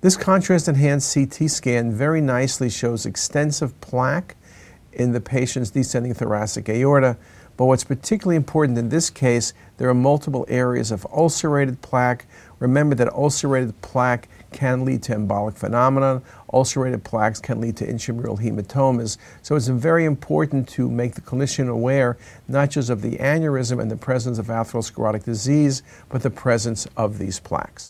This contrast enhanced CT scan very nicely shows extensive plaque in the patient's descending thoracic aorta. But what's particularly important in this case, there are multiple areas of ulcerated plaque. Remember that ulcerated plaque can lead to embolic phenomena. Ulcerated plaques can lead to intramural hematomas. So it's very important to make the clinician aware not just of the aneurysm and the presence of atherosclerotic disease, but the presence of these plaques.